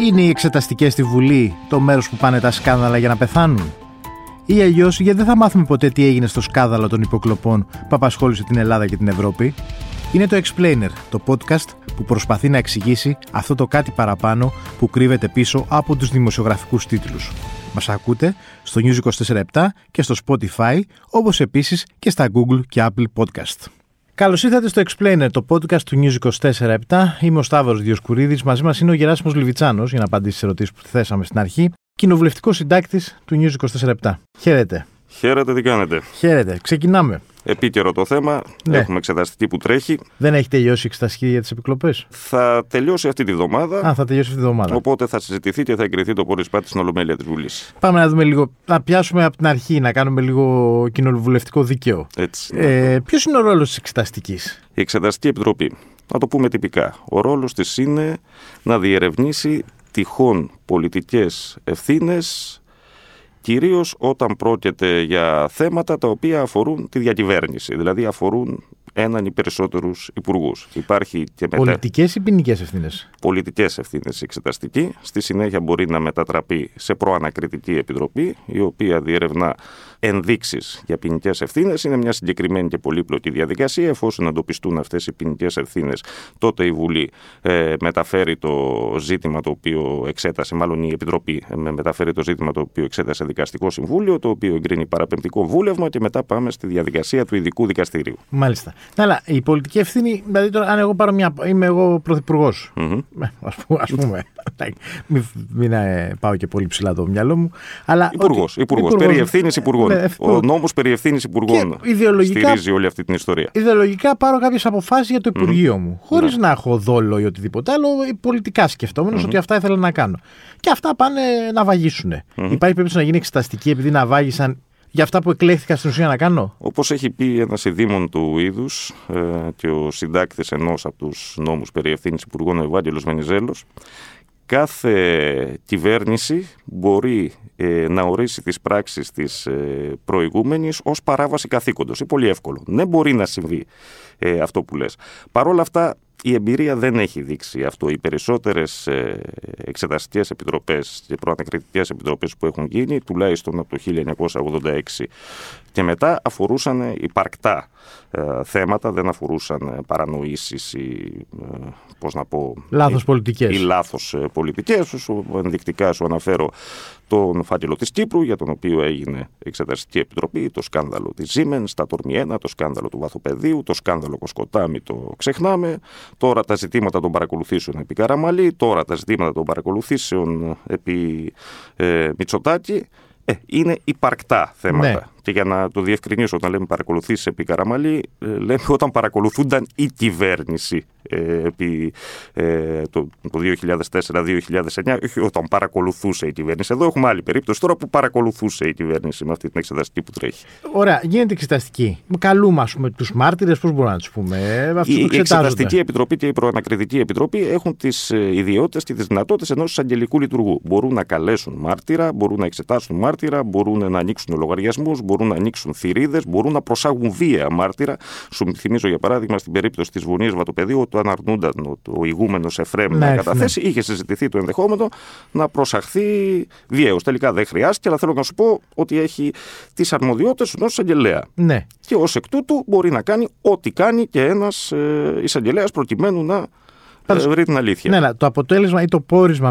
Είναι οι εξεταστικές στη Βουλή το μέρος που πάνε τα σκάνδαλα για να πεθάνουν; Ή αλλιώς γιατί δεν θα μάθουμε ποτέ τι έγινε στο σκάνδαλο των υποκλοπών που απασχόλησε την Ελλάδα και την Ευρώπη; Είναι το Explainer, το podcast που προσπαθεί να εξηγήσει αυτό το κάτι παραπάνω που κρύβεται πίσω από τους δημοσιογραφικούς τίτλους. Μας ακούτε στο News 24 και στο Spotify, όπως επίσης και στα Google και Apple Podcast. Καλώς ήρθατε στο Explainer, το podcast του News 24 Είμαι ο Σταύρος Διοσκουρίδης. Μαζί μας είναι ο Γεράσιμος Λιβιτσάνος για να απαντήσει στι ερωτήσεις που θέσαμε στην αρχή. Κοινοβουλευτικός συντάκτης του News 24 Χαίρετε. Χαίρετε, τι κάνετε; Χαίρετε. Ξεκινάμε. Επίκαιρο το θέμα. Ναι. Έχουμε εξεταστική που τρέχει. Δεν έχει τελειώσει η εξεταστική για τις επικλοπές; Θα τελειώσει αυτή τη βδομάδα. Α, θα τελειώσει αυτή τη βδομάδα. Οπότε θα συζητηθεί και θα εγκριθεί το πόρισπά στην Ολομέλεια της Βουλής. Πάμε να δούμε λίγο. Να πιάσουμε από την αρχή, να κάνουμε λίγο κοινοβουλευτικό δίκαιο. Έτσι. Ε, Ποιος είναι ο ρόλος της εξεταστικής, Η Εξεταστική Επιτροπή. Να το πούμε τυπικά. Ο ρόλος της είναι να διερευνήσει τυχόν πολιτικές ευθύνες κυρίως όταν πρόκειται για θέματα τα οποία αφορούν τη διακυβέρνηση, δηλαδή αφορούν έναν ή περισσότερους υπουργούς. Υπάρχει και μετά. Πολιτικές ή ποινικές ευθύνες; Πολιτικές ευθύνες εξεταστική. Στη συνέχεια μπορεί να μετατραπεί σε προανακριτική επιτροπή, η οποία διερευνά ενδείξεις για ποινικές ευθύνες. Είναι μια συγκεκριμένη και πολύπλοκη διαδικασία. Εφόσον εντοπιστούν αυτές οι ποινικές ευθύνες, τότε η Βουλή ε, μεταφέρει το ζήτημα το οποίο εξέτασε, μάλλον η Επιτροπή ε, μεταφέρει το ζήτημα το οποίο εξέτασε δικαστικό συμβούλιο, το οποίο εγκρίνει παραπεμπτικό βούλευμα και μετά πάμε στη διαδικασία του ειδικού δικαστηρίου. Μάλιστα. Ναι, αλλά η πολιτική ευθύνη, δηλαδή τώρα, αν εγώ πάρω μια. είμαι εγώ πρωθυπουργός. Mm-hmm. Α πούμε. μην μην ε, πάω και πολύ ψηλά το μυαλό μου. Υπουργό. Ότι... Υπουργός. Περί ευθύνης υπουργών. Ναι, Ο νόμος περί ευθύνης υπουργών ιδεολογικά, στηρίζει όλη αυτή την ιστορία. Ιδεολογικά πάρω κάποιες αποφάσεις για το Υπουργείο mm-hmm. μου. Χωρίς ναι. να έχω δόλο ή οτιδήποτε άλλο, πολιτικά σκεφτόμενος mm-hmm. ότι αυτά ήθελα να κάνω. Και αυτά πάνε να βαγίσουν. Mm-hmm. Υπάρχει περίπτωση να γίνει εξεταστική επειδή να βάγισαν για αυτά που εκλέχθηκα στην ουσία να κάνω; Όπως έχει πει ένας ειδήμων του είδους ε, και ο συντάκτης ενός από τους νόμους περί ευθύνης Υπουργών, ο Ευάγγελος Βενιζέλο, κάθε κυβέρνηση μπορεί ε, να ορίσει τις πράξεις της ε, προηγούμενης ως παράβαση καθήκοντος. Είναι πολύ εύκολο. Δεν ναι, μπορεί να συμβεί ε, αυτό που λες. Παρ' όλα αυτά η εμπειρία δεν έχει δείξει αυτό. Οι περισσότερες εξεταστικές επιτροπές και προανακριτικές επιτροπές που έχουν γίνει, τουλάχιστον από το 1986 και μετά, αφορούσαν υπαρκτά ε, θέματα, δεν αφορούσαν παρανοήσεις ή ε, πώς να πω... Λάθος πολιτικές. Ή λάθος ε, πολιτικές. Ενδεικτικά σου αναφέρω τον φάκελο της Κύπρου, για τον οποίο έγινε εξεταστική επιτροπή, το σκάνδαλο της Siemens, τα Τορμιένα, 1, το σκάνδαλο του Βαθοπεδίου, το σκάνδαλο Κοσκοτάμι, το ξεχνάμε, τώρα τα ζητήματα των παρακολουθήσεων επί Καραμαλή, τώρα τα ζητήματα των παρακολουθήσεων επί ε, Μητσοτάκη, ε, είναι υπαρκτά θέματα. Ναι. Και για να το διευκρινίσω, όταν λέμε παρακολουθήσεις επί Καραμαλή, ε, λέμε όταν παρακολουθούνταν η κυβέρνηση ε, επί ε, το, το 2004-2009, όχι όταν παρακολουθούσε η κυβέρνηση. Εδώ έχουμε άλλη περίπτωση τώρα που παρακολουθούσε η κυβέρνηση με αυτή την εξεταστική που τρέχει. Ωραία, γίνεται εξεταστική. Καλούμε, ας πούμε, τους μάρτυρες, πώς μπορούμε να τους πούμε. η, η Εξεταστική Επιτροπή και η Προανακριτική Επιτροπή έχουν τις ιδιότητες και τις δυνατότητες ενός εισαγγελικού λειτουργού. Μπορούν να καλέσουν μάρτυρα, μπορούν να εξετάσουν μάρτυρα, μπορούν να ανοίξουν λογαριασμούς, μπορούν να ανοίξουν θηρίδες, μπορούν να προσάγουν βία μάρτυρα. Σου θυμίζω για παράδειγμα στην περίπτωση της Βουνή Βατοπεδίου, όταν αρνούνταν ο ηγούμενος Εφρέμ ναι, να καταθέσει, ναι. είχε συζητηθεί το ενδεχόμενο να προσαχθεί βιαίω. Τελικά δεν χρειάστηκε, αλλά θέλω να σου πω ότι έχει τις αρμοδιότητες ενός εισαγγελέα. Ναι. Και ως εκ τούτου μπορεί να κάνει ό,τι κάνει και ένας ε, εισαγγελέας προκειμένου να ε, βρει την αλήθεια. Ναι, ναι, το αποτέλεσμα ή το πόρισμα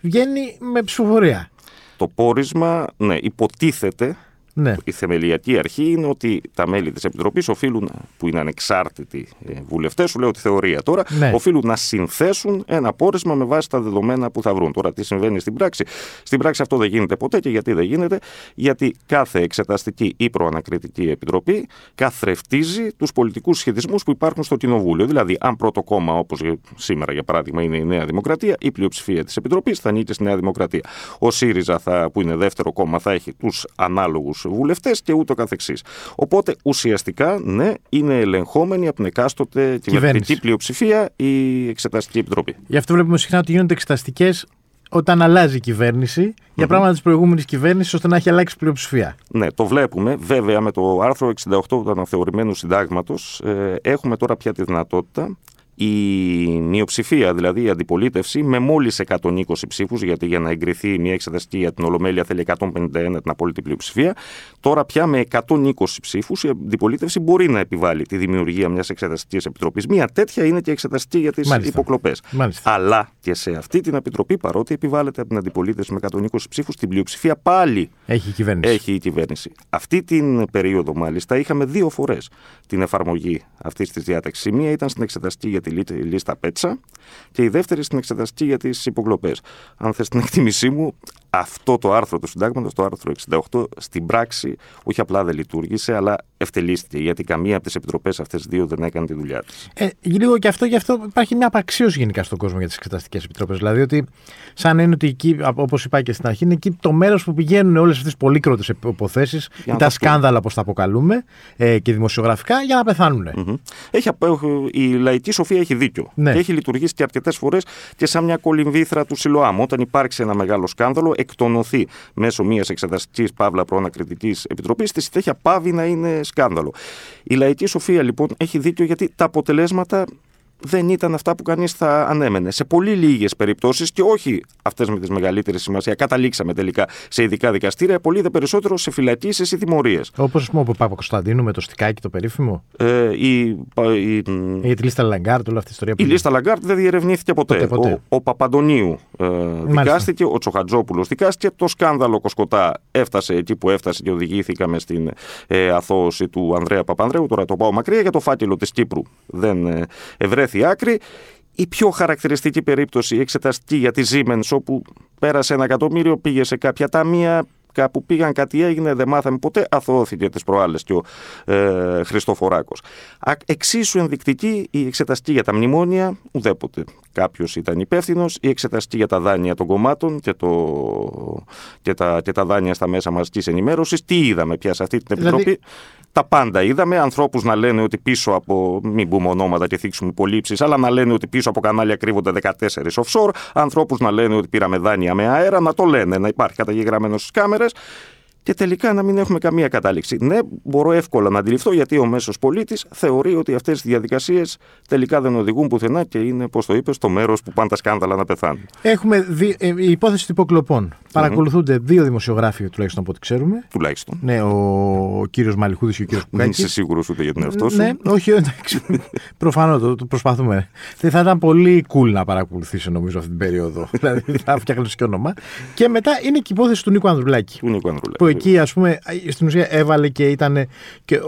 βγαίνει με ψηφοφορία. Το πόρισμα, ναι, υποτίθεται ναι. Η θεμελιακή αρχή είναι ότι τα μέλη της Επιτροπής οφείλουν, που είναι ανεξάρτητοι ε, βουλευτές, σου λέω τη θεωρία τώρα, ναι. οφείλουν να συνθέσουν ένα πόρισμα με βάση τα δεδομένα που θα βρουν. Τώρα, τι συμβαίνει στην πράξη; Στην πράξη αυτό δεν γίνεται ποτέ και γιατί δεν γίνεται, γιατί κάθε εξεταστική ή προανακριτική επιτροπή καθρεφτίζει τους πολιτικούς σχετισμούς που υπάρχουν στο Κοινοβούλιο. Δηλαδή, αν πρώτο κόμμα, όπως σήμερα για παράδειγμα είναι η Νέα Δημοκρατία, η πλειοψηφία της Επιτροπής θα ανήκει στη Νέα Δημοκρατία. Ο ΣΥΡΙΖΑ, θα, που είναι δεύτερο κόμμα, θα έχει τους ανάλογους βουλευτές και ούτω καθεξής. Οπότε ουσιαστικά, ναι, είναι ελεγχόμενη από την εκάστοτε κυβερνητική πλειοψηφία η Εξεταστική Επιτροπή. Γι' αυτό βλέπουμε συχνά ότι γίνονται εξεταστικές όταν αλλάζει η κυβέρνηση για πράγματα της προηγούμενης κυβέρνησης ώστε να έχει αλλάξει πλειοψηφία. Ναι, το βλέπουμε. Βέβαια, με το άρθρο 68 του αναθεωρημένου συντάγματος ε, έχουμε τώρα πια τη δυνατότητα η μειοψηφία, δηλαδή η αντιπολίτευση, με μόλις 120 ψήφους, γιατί για να εγκριθεί μια εξεταστική για την Ολομέλεια θέλει 151 την απόλυτη πλειοψηφία. Τώρα πια με 120 ψήφους η αντιπολίτευση μπορεί να επιβάλλει τη δημιουργία μιας εξεταστικής επιτροπής. Μια τέτοια είναι και εξεταστική για τις υποκλοπές. Αλλά και σε αυτή την επιτροπή, παρότι επιβάλλεται από την αντιπολίτευση με 120 ψήφους, την πλειοψηφία πάλι έχει η κυβέρνηση. Έχει η κυβέρνηση. Αυτή την περίοδο, μάλιστα, είχαμε δύο φορές την εφαρμογή αυτής της διάταξης. Η μία ήταν στην εξεταστική για τη λίστα Πέτσα και η δεύτερη στην εξεταστική για τις υποκλοπές. Αν θες την εκτίμησή μου, αυτό το άρθρο του συντάγματος, το άρθρο 68, στην πράξη όχι απλά δεν λειτουργήσε, αλλά ευτελίστηκε. Γιατί καμία από τις επιτροπές αυτές δύο δεν έκανε τη δουλειά της. Ε, λίγο και αυτό, γι' αυτό υπάρχει μια απαξίωση γενικά στον κόσμο για τις εξεταστικές επιτροπές. Δηλαδή ότι, σαν είναι ότι εκεί, όπως είπα και στην αρχή, είναι εκεί το μέρος που πηγαίνουν όλες αυτές τις πολύκροτες υποθέσεις ή τα σκάνδαλα, όπως τα αποκαλούμε, ε, και δημοσιογραφικά, για να πεθάνουν. Mm-hmm. Έχει, η λαϊκή σοφία έχει δίκιο. Ναι. Και έχει λειτουργήσει και αρκετές φορές και σαν μια κολυμβήθρα του Σιλοάμ. Όταν υπάρξει ένα μεγάλο σκάνδαλο, εκτονωθεί μέσω μιας εξεταστικής παύλα προανακριτικής επιτροπής, στη συνέχεια πάβει να είναι σκάνδαλο. Η λαϊκή σοφία λοιπόν έχει δίκιο γιατί τα αποτελέσματα δεν ήταν αυτά που κανείς θα ανέμενε. Σε πολύ λίγες περιπτώσεις και όχι αυτές με τη μεγαλύτερη σημασία, καταλήξαμε τελικά σε ειδικά δικαστήρια, πολύ δε περισσότερο σε φυλακίσεις ή τιμωρίες. Όπως ας πούμε ο Παπακωνσταντίνου με το στικάκι το περίφημο. Ε, η, η, η, τη λίστα Λαγκάρτ, όλη αυτή η ιστορία. Η λίστα Λαγκάρτ δεν διερευνήθηκε ποτέ. ποτέ, ποτέ. Ο, ο Παπαντονίου ε, δικάστηκε, ο Τσοχατζόπουλος δικάστηκε. Το σκάνδαλο Κοσκοτά έφτασε εκεί που έφτασε και οδηγηθήκαμε στην ε, αθώωση του Ανδρέα Παπανδρέου. Τώρα το πάω μακριά για το φάκελο της Κύπρου. Δεν ε, βρέθη άκρη. Η πιο χαρακτηριστική περίπτωση, η εξεταστική για τη Siemens, όπου πέρασε ένα εκατομμύριο, πήγε σε κάποια ταμεία, κάπου πήγαν, κάτι έγινε, δεν μάθαμε ποτέ, αθώθηκε τις προάλλες και ο ε, Χριστοφοράκος. Εξίσου ενδεικτική η εξεταστική για τα μνημόνια, ουδέποτε κάποιος ήταν υπεύθυνος, η εξεταστική για τα δάνεια των κομμάτων και, το, και, τα, και τα δάνεια στα μέσα μαζικής ενημέρωσης. Τι είδαμε πια σε αυτή την δηλαδή, επιτροπή; Τα πάντα είδαμε. Ανθρώπους να λένε ότι πίσω από. Μην πούμε ονόματα και θίξουμε υπολείψει, αλλά να λένε ότι πίσω από κανάλια κρύβονται 14 offshore. Ανθρώπους να λένε ότι πήραμε δάνεια με αέρα, να το λένε, να υπάρχει καταγεγραμμένος στις κάμερες και τελικά να μην έχουμε καμία κατάληξη. Ναι, μπορώ εύκολα να αντιληφθώ γιατί ο μέσος πολίτης θεωρεί ότι αυτές οι διαδικασίες τελικά δεν οδηγούν πουθενά και είναι, πώς το είπες, στο μέρος που πάνε τα σκάνδαλα να πεθάνουν. Έχουμε δι... Ε, η υπόθεση τυποκλοπών. Παρακολουθούνται δύο δημοσιογράφοι, τουλάχιστον από ό,τι ξέρουμε. Τουλάχιστον. Ναι, ο, ο κύριος Μαλιχούδης και ο κύριος Κουκάκη. Δεν είσαι σίγουρος ούτε για την εαυτό σου. Ναι, όχι, εντάξει. Προφανώς το, το, προσπαθούμε. Δεν θα ήταν πολύ cool να παρακολουθήσει νομίζω αυτή την περίοδο. δηλαδή θα φτιάχνει και όνομα. Και μετά είναι και η υπόθεση του Νίκο Ανδρουλάκη. Του Νίκο Ανδρουλάκη εκεί, ας πούμε, στην ουσία έβαλε και ήταν. Και,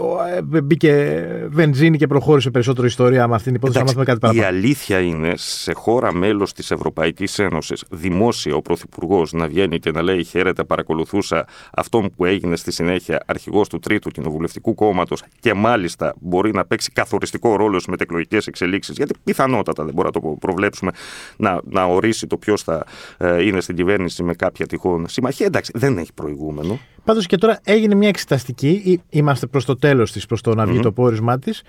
ε, μπήκε βενζίνη και προχώρησε περισσότερο ιστορία με αυτήν την υπόθεση. Εντάξει, κάτι παραπάνω. Η αλήθεια είναι, σε χώρα μέλος της Ευρωπαϊκής Ένωσης, δημόσια ο Πρωθυπουργός να βγαίνει και να λέει Χαίρετε, παρακολουθούσα αυτόν που έγινε στη συνέχεια αρχηγός του Τρίτου Κοινοβουλευτικού Κόμματος και μάλιστα μπορεί να παίξει καθοριστικό ρόλο στις μετεκλογικές εξελίξεις, γιατί πιθανότατα δεν μπορούμε να το προβλέψουμε να, να ορίσει το ποιος θα ε, είναι στην κυβέρνηση με κάποια τυχόν συμμαχία. Εντάξει, δεν έχει προηγούμενο. Πάντως και τώρα έγινε μια εξεταστική, είμαστε προς το τέλος της, προς το να βγει το πόρισμα της,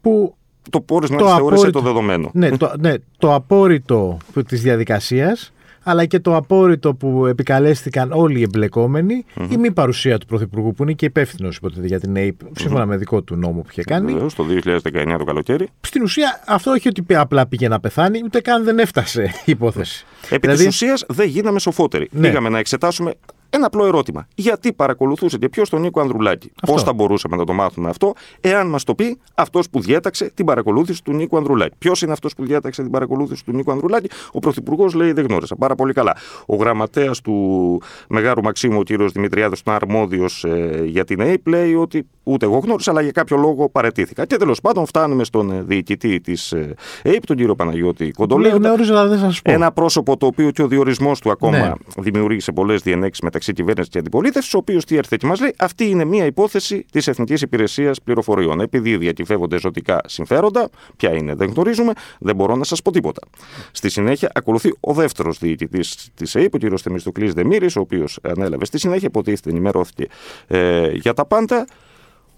που. Το πόρισμα της θεώρησε το δεδομένο. Ναι, το, ναι, το απόρριτο της διαδικασίας αλλά και το απόρριτο που επικαλέστηκαν όλοι οι εμπλεκόμενοι, mm-hmm. η μη παρουσία του Πρωθυπουργού, που είναι και υπεύθυνος υποτίθεται για την ΑΕΠ, σύμφωνα mm-hmm. με δικό του νόμο που είχε κάνει. Βεβαίως, το 2019 το καλοκαίρι. Στην ουσία, αυτό όχι ότι απλά πήγε να πεθάνει, ούτε καν δεν έφτασε η υπόθεση. Επί δηλαδή... τη ουσίας δεν γίναμε σοφότεροι. Ναι. Πήγαμε να εξετάσουμε ένα απλό ερώτημα. Γιατί παρακολουθούσε και ποιος τον Νίκο Ανδρουλάκη; Πώς θα μπορούσαμε να το μάθουμε αυτό, εάν μας το πει αυτός που διέταξε την παρακολούθηση του Νίκου Ανδρουλάκη. Ποιος είναι αυτός που διέταξε την παρακολούθηση του Νίκου Ανδρουλάκη, ο Πρωθυπουργός λέει δεν γνώρισα. Πάρα πολύ καλά. Ο γραμματέας του Μεγάρου Μαξίμου, ο κύριος Δημητριάδης, που αρμόδιος ε, για την ΑΕΠ, λέει ότι ούτε εγώ γνώρισα, αλλά για κάποιο λόγο παρετήθηκα. Και τέλος πάντων φτάνουμε στον ε, διοικητή της ε, ΑΕΠ, τον κύριο Παναγιώτη Κοντολέοντα. Ένα πρόσωπο το οποίο και ο διορισμός του ακόμα ναι. δημιούργησε πολλές διενέξεις μεταξύ κυβέρνησης και αντιπολίτευσης, ο οποίος τι έρθε και μας λέει, αυτή είναι μια υπόθεση της Εθνικής Υπηρεσίας Πληροφοριών. Επειδή διακυφεύονται ζωτικά συμφέροντα, ποια είναι, δεν γνωρίζουμε, δεν μπορώ να σας πω τίποτα. Στη συνέχεια ακολουθεί ο δεύτερος διοικητής της ΑΕΠ, ο κ. Θεμιστοκλής Δεμήρης, ο οποίος ανέλαβε στη συνέχεια, υποτίθεται ενημερώθηκε ε, για τα πάντα.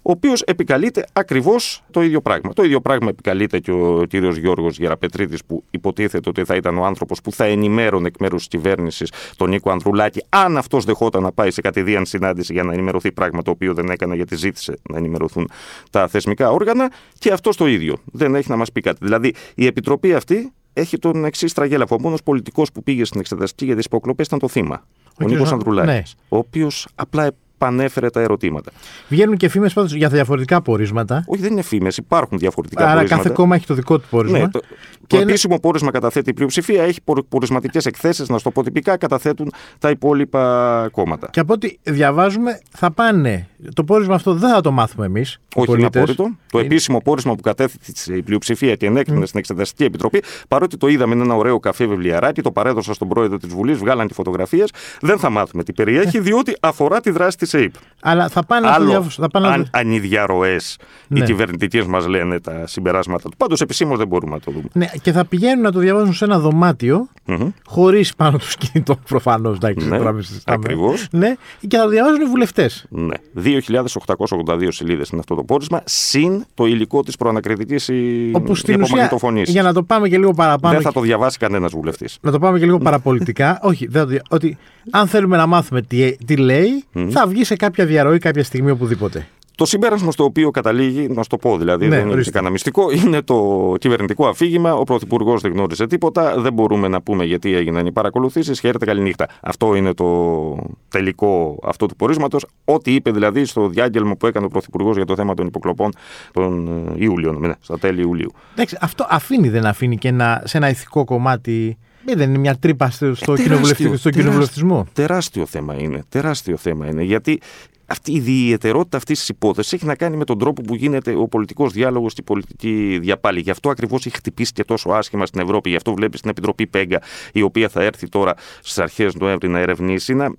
Ο οποίος επικαλείται ακριβώς το ίδιο πράγμα. Το ίδιο πράγμα επικαλείται και ο κύριος Γιώργος Γεραπετρίτη, που υποτίθεται ότι θα ήταν ο άνθρωπος που θα ενημέρωνε εκ μέρους της κυβέρνησης τον Νίκο Ανδρουλάκη, αν αυτός δεχόταν να πάει σε κατηδίαν συνάντηση για να ενημερωθεί, πράγμα το οποίο δεν έκανε γιατί ζήτησε να ενημερωθούν τα θεσμικά όργανα. Και αυτός το ίδιο. Δεν έχει να μας πει κάτι. Δηλαδή, η επιτροπή αυτή έχει τον εξής τραγέλαφο. Ο μόνος πολιτικός που πήγε στην εξεταστική για τις υποκλοπέ ήταν το θύμα. Ο, ο Νίκος Ανδρουλάκης. Ναι. Ο οποίος απλά πανέφερε τα ερωτήματα. Βγαίνουν και φήμες πάντως για διαφορετικά πορίσματα. Όχι, δεν είναι φήμες, υπάρχουν διαφορετικά Άρα πορίσματα. κάθε κόμμα έχει το δικό του πόρισμα. Ναι, το, και το επίσημο είναι... πόρισμα καταθέτει η πλειοψηφία, έχει πορισματικές εκθέσεις, να στο πω τυπικά, καταθέτουν τα υπόλοιπα κόμματα. Και από ό,τι διαβάζουμε, θα πάνε. Το πόρισμα αυτό δεν θα το μάθουμε εμείς. Όχι, είναι απόρριτο. Το επίσημο πόρισμα που κατέθεσε η πλειοψηφία και ενέκρινε mm. στην Εξεταστική Επιτροπή, παρότι το είδαμε με ένα ωραίο καφέ βιβλιαράκι, το παρέδωσα στον πρόεδρο της Βουλής, βγάλαν τη φωτογραφίε, δεν θα μάθουμε τι περιέχει, ε. διότι αφορά τη δράση της ΑΕΠ. Αλλά θα πάνε Άλλο, να θα πάνε αν, αν οι διαρροές ναι. οι κυβερνητικές μας λένε τα συμπεράσματα του. Πάντως επισήμως δεν μπορούμε να το δούμε. Ναι, και θα πηγαίνουν να το διαβάζουν σε ένα δωμάτιο, mm-hmm. χωρίς πάνω τους κινητό προφανώς. Ναι, Ακριβώς. Ναι, και θα το διαβάζουν οι βουλευτές. Ναι. 2.882 σελίδες είναι αυτό το πόρισμα, συν το υλικό της προανακριτικής υπομαγνητοφωνή. Για να το πάμε και λίγο παραπάνω. Δεν θα το διαβάσει κανένας βουλευτής. Να το πάμε και λίγο παραπολιτικά. Όχι, δεν ότι αν θέλουμε να μάθουμε τι, τι λέει, θα βγει σε κάποια διαρροή κάποια στιγμή οπουδήποτε. Το συμπέρασμα στο οποίο καταλήγει, να σου το πω δηλαδή, ναι, δεν είναι κανένα μυστικό, είναι το κυβερνητικό αφήγημα. Ο Πρωθυπουργός δεν γνώρισε τίποτα. Δεν μπορούμε να πούμε γιατί έγιναν οι παρακολουθήσεις. Χαίρετε, καληνύχτα. Αυτό είναι το τελικό αυτό του πορίσματος. Ό,τι είπε δηλαδή στο διάγγελμα που έκανε ο Πρωθυπουργός για το θέμα των υποκλοπών τον ε, Ιούλιο, ναι, στα τέλη Ιουλίου. Εντάξει, αυτό αφήνει, δεν αφήνει και ένα, σε ένα ηθικό κομμάτι ε, δεν είναι μια τρύπα στο, στο, ε, τεράστιο, κοινοβουλευτισμό. Τεράστιο θέμα είναι. Τεράστιο θέμα είναι. Γιατί αυτή η ιδιαιτερότητα αυτής της υπόθεσης έχει να κάνει με τον τρόπο που γίνεται ο πολιτικός διάλογος και η πολιτική διαπάλη. Γι' αυτό ακριβώς έχει χτυπήσει και τόσο άσχημα στην Ευρώπη. Γι' αυτό βλέπεις την Επιτροπή Πέγκα, η οποία θα έρθει τώρα στις αρχές Νοέμβρη να ερευνήσει. Να...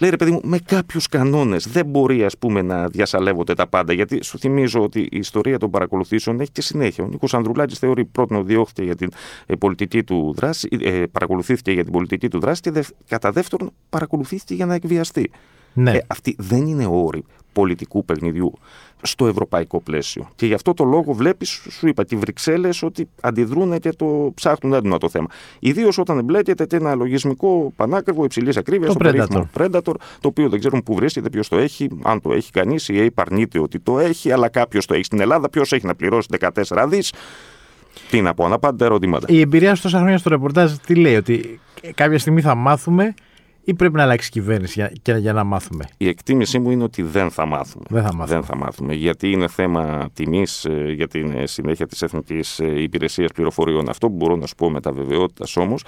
Λέει ρε παιδί μου, με κάποιους κανόνες δεν μπορεί ας πούμε, να διασαλεύονται τα πάντα. Γιατί σου θυμίζω ότι η ιστορία των παρακολουθήσεων έχει και συνέχεια. Ο Νίκος Ανδρουλάκης θεωρεί πρώτον διώχθηκε για την ε, πολιτική του δράση, ε, παρακολουθήθηκε για την πολιτική του δράση και κατά δεύτερον παρακολουθήθηκε για να εκβιαστεί. Ναι. Ε, αυτή δεν είναι όρη πολιτικού παιχνιδιού στο ευρωπαϊκό πλαίσιο. Και γι' αυτό το λόγο βλέπεις, σου είπα, και οι Βρυξέλλες ότι αντιδρούν και το ψάχνουν έντονα το θέμα. Ιδίως όταν εμπλέκεται και ένα λογισμικό πανάκριβο υψηλής ακρίβειας, το περίφημο Predator, το οποίο δεν ξέρουν πού βρίσκεται, ποιος το έχει, αν το έχει κανείς, η ΑΕΠ αρνείται ότι το έχει, αλλά κάποιος το έχει στην Ελλάδα, ποιος έχει να πληρώσει 14 δις. Τι να πω, να πάτε ερωτήματα. Η εμπειρία σου τόσα χρόνια στο ρεπορτάζ τι λέει, ότι κάποια στιγμή θα μάθουμε ή πρέπει να αλλάξει κυβέρνηση για, για, για, να μάθουμε; Η εκτίμησή μου είναι ότι δεν θα μάθουμε. Δεν θα μάθουμε. Δεν θα μάθουμε γιατί είναι θέμα τιμής ε, για την ε, συνέχεια της Εθνικής ε, Υπηρεσίας Πληροφοριών. Αυτό που μπορώ να σου πω με τα βεβαιότητας όμως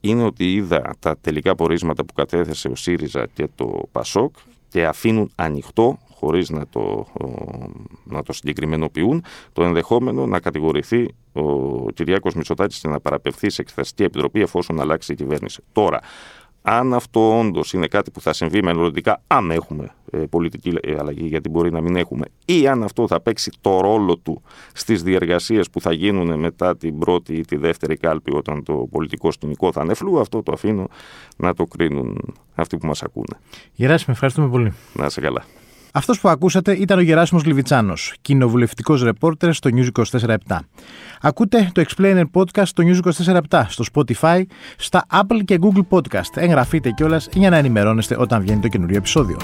είναι ότι είδα τα τελικά πορίσματα που κατέθεσε ο ΣΥΡΙΖΑ και το ΠΑΣΟΚ και αφήνουν ανοιχτό χωρίς να το, να το συγκεκριμενοποιούν, το ενδεχόμενο να κατηγορηθεί ο Κυριάκος Μητσοτάκης και να παραπευθεί σε εξεταστική επιτροπή εφόσον αλλάξει η κυβέρνηση. Τώρα, αν αυτό όντως είναι κάτι που θα συμβεί μελλοντικά, αν έχουμε ε, πολιτική ε, αλλαγή, γιατί μπορεί να μην έχουμε, ή αν αυτό θα παίξει το ρόλο του στις διεργασίες που θα γίνουν μετά την πρώτη ή τη δεύτερη κάλπη, όταν το πολιτικό σκηνικό θα είναι φλού, αυτό το αφήνω να το κρίνουν αυτοί που μας ακούνε. Γεράσιμο, ευχαριστούμε πολύ. Να είσαι καλά. Αυτός που ακούσατε ήταν ο Γεράσιμος Λιβιτσάνος, κοινοβουλευτικός ρεπόρτερ στο News 24-7. Ακούτε το Explainer Podcast στο News 24-7, στο Spotify, στα Apple και Google Podcast. Εγγραφείτε κιόλας για να ενημερώνεστε όταν βγαίνει το καινούριο επεισόδιο.